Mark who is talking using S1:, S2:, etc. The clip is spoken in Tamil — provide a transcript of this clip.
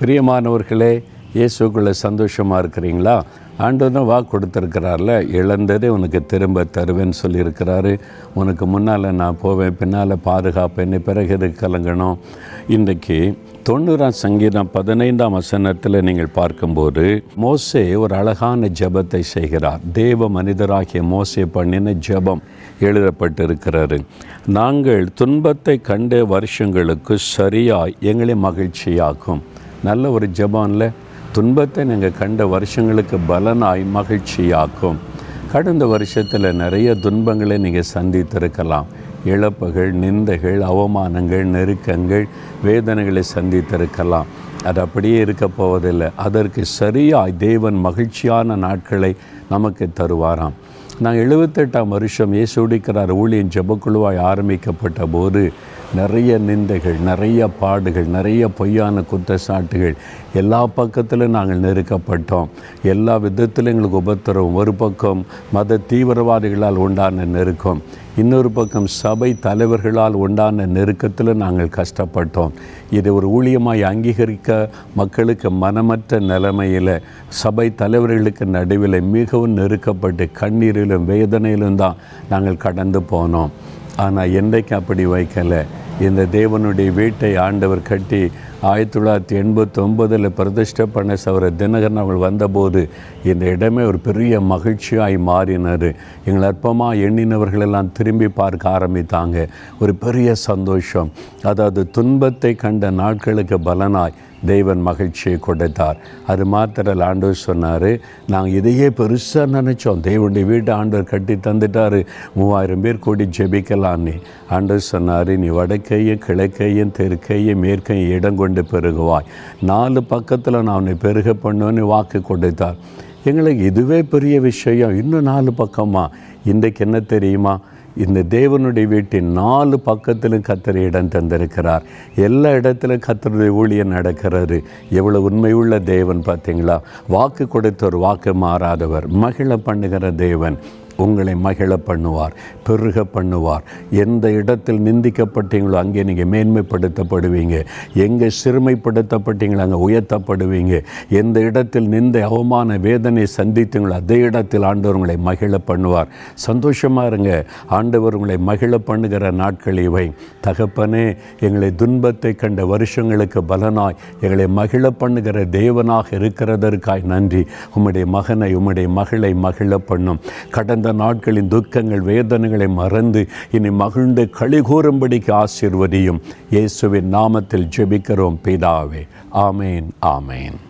S1: பிரியமானவர்களே இயேசுக்குள்ளே சந்தோஷமாக இருக்கிறீங்களா? ஆண்டவர் வா கொடுத்துருக்கிறார்ல. இழந்ததே உனக்கு திரும்ப தருவேன்னு சொல்லியிருக்கிறாரு. உனக்கு முன்னால் நான் போவேன் பின்னால் பாதுகாப்பேன்னு பிறகு இது கலங்கணும். இன்றைக்கு தொண்ணூறாம் சங்கீதம் பதினைந்தாம் வசனத்தில் நீங்கள் பார்க்கும்போது மோசே ஒரு அழகான ஜெபத்தை செய்கிறார். தேவ மனிதராகிய மோசே பண்ணின ஜெபம் எழுதப்பட்டிருக்கிறாரு நாங்கள் துன்பத்தை கண்ட வருஷங்களுக்கு சரியாய் எங்களை மகிழ்ச்சியாக்கும். நல்ல ஒரு ஜபானில் துன்பத்தை நீங்கள் கண்ட வருஷங்களுக்கு பலனாய் மகிழ்ச்சியாக்கும். கடந்த வருஷத்தில் நிறைய துன்பங்களை நீங்கள் சந்தித்திருக்கலாம். இழப்புகள் நிந்தைகள் அவமானங்கள் நெருக்கங்கள் வேதனைகளை சந்தித்திருக்கலாம். அது அப்படியே இருக்க போவதில்லை. அதற்கு சரியாய் தேவன் மகிழ்ச்சியான நாட்களை நமக்கு தருவாராம். நான் எழுபத்தெட்டாம் வருஷம் இயேசுடிக்கிறார் ஊழியன் ஜபக்குழுவாய் ஆரம்பிக்கப்பட்ட போது நிறைய நிந்தைகள் நிறைய பாடுகள் நிறைய பொய்யான குற்றச்சாட்டுகள். எல்லா பக்கத்திலும் நாங்கள் நெருக்கப்பட்டோம். எல்லா விதத்திலும் எங்களுக்கு உபத்திரவம். ஒரு பக்கம் மத தீவிரவாதிகளால் உண்டான நெருக்கம். இன்னொரு பக்கம் சபை தலைவர்களால் உண்டான நெருக்கத்தில் நாங்கள் கஷ்டப்பட்டோம். இதை ஒரு ஊழியமாய் அங்கீகரிக்க மக்களுக்கு மனமற்ற நிலைமையில் சபை தலைவர்களுக்கு நடுவில் மிகவும் நெருக்கப்பட்டு கண்ணீரிலும் வேதனையிலும் தான் நாங்கள் கடந்து போனோம். ஆனால் என்றைக்கு அப்படி வைக்கலை. இந்த தேவனுடைய வீட்டை ஆண்டவர் கட்டி ஆயிரத்தி தொள்ளாயிரத்தி எண்பத்தொம்பதில் பிரதிஷ்ட பிரதிஷ்டை பண்ண சவர தினகரன் அவர்கள் வந்தபோது இந்த இடமே ஒரு பெரிய மகிழ்ச்சியாய் மாறினார் எங்களை அற்பமாக எண்ணினவர்களெல்லாம் திரும்பி பார்க்க ஆரம்பித்தாங்க. ஒரு பெரிய சந்தோஷம். அதாவது துன்பத்தை கண்ட நாட்களுக்கு பலனாய் தெய்வன் மகிழ்ச்சியை கொடுத்தார். அது மாத்திரல் ஆண்டவர் சொன்னார் நாங்கள் இதையே பெருசாக நினச்சோம். தெய்வனுடைய வீட்டை ஆண்டவர் கட்டி தந்துட்டார். மூவாயிரம் பேர் கூடி ஜெபிக்கலான்னு ஆண்டவர் சொன்னார் நீ வடக்கையும் கிழக்கையும் தெற்கையும் மேற்கையும் இடம் கொண்டு பெருகுவாய். நாலு பக்கத்தில் நான் உன்னை பெருக பண்ணுவேன்னு வாக்கு கொடுத்தார். எங்களுக்கு இதுவே பெரிய விஷயம். இன்னும் நாலு பக்கமா? இன்றைக்கு என்ன தெரியுமா? இந்த தேவனுடைய வீட்டின் நாலு பக்கத்திலும் கத்தர் இடம் தந்திருக்கிறார். எல்லா இடத்திலும் கத்தருடைய ஊழியம் நடக்கிறாரு எவ்வளோ உண்மையுள்ள தேவன் பார்த்தீங்களா? வாக்கு கொடுத்தவர் வாக்கு மாறாதவர். மகிழ பண்ணுகிற தேவன். உங்களை மகிழ பண்ணுவார் பெருக பண்ணுவார். எந்த இடத்தில் நிந்திக்கப்பட்டீங்களோ அங்கே நீங்கள் மேன்மைப்படுத்தப்படுவீங்க. எங்கே சிறுமைப்படுத்தப்பட்டீங்களோ அங்கே உயர்த்தப்படுவீங்க. எந்த இடத்தில் நிந்த அவமான வேதனை சந்தித்தீங்களோ அதே இடத்தில் ஆண்டவர் உங்களை மகிழ பண்ணுவார். சந்தோஷமாக இருங்க. ஆண்டவர் உங்களை மகிழ பண்ணுகிற நாட்கள் இவை. தகப்பனே எங்களை துன்பத்தை கண்ட வருஷங்களுக்கு பலனாய் எங்களை மகிழ பண்ணுகிற தேவனாக இருக்கிறதற்காய் நன்றி. உம்முடைய மகனை உம்முடைய மகளை மகிழ பண்ணும். கடந்த நாட்களின் துக்கங்கள் வேதனைகளை மறந்து இனி மகிழ்ந்து களிகூறும்படிக்கு ஆசிர்வதியும். இயேசுவின் நாமத்தில் ஜெபிக்கிறோம் பிதாவே. ஆமேன் ஆமேன்.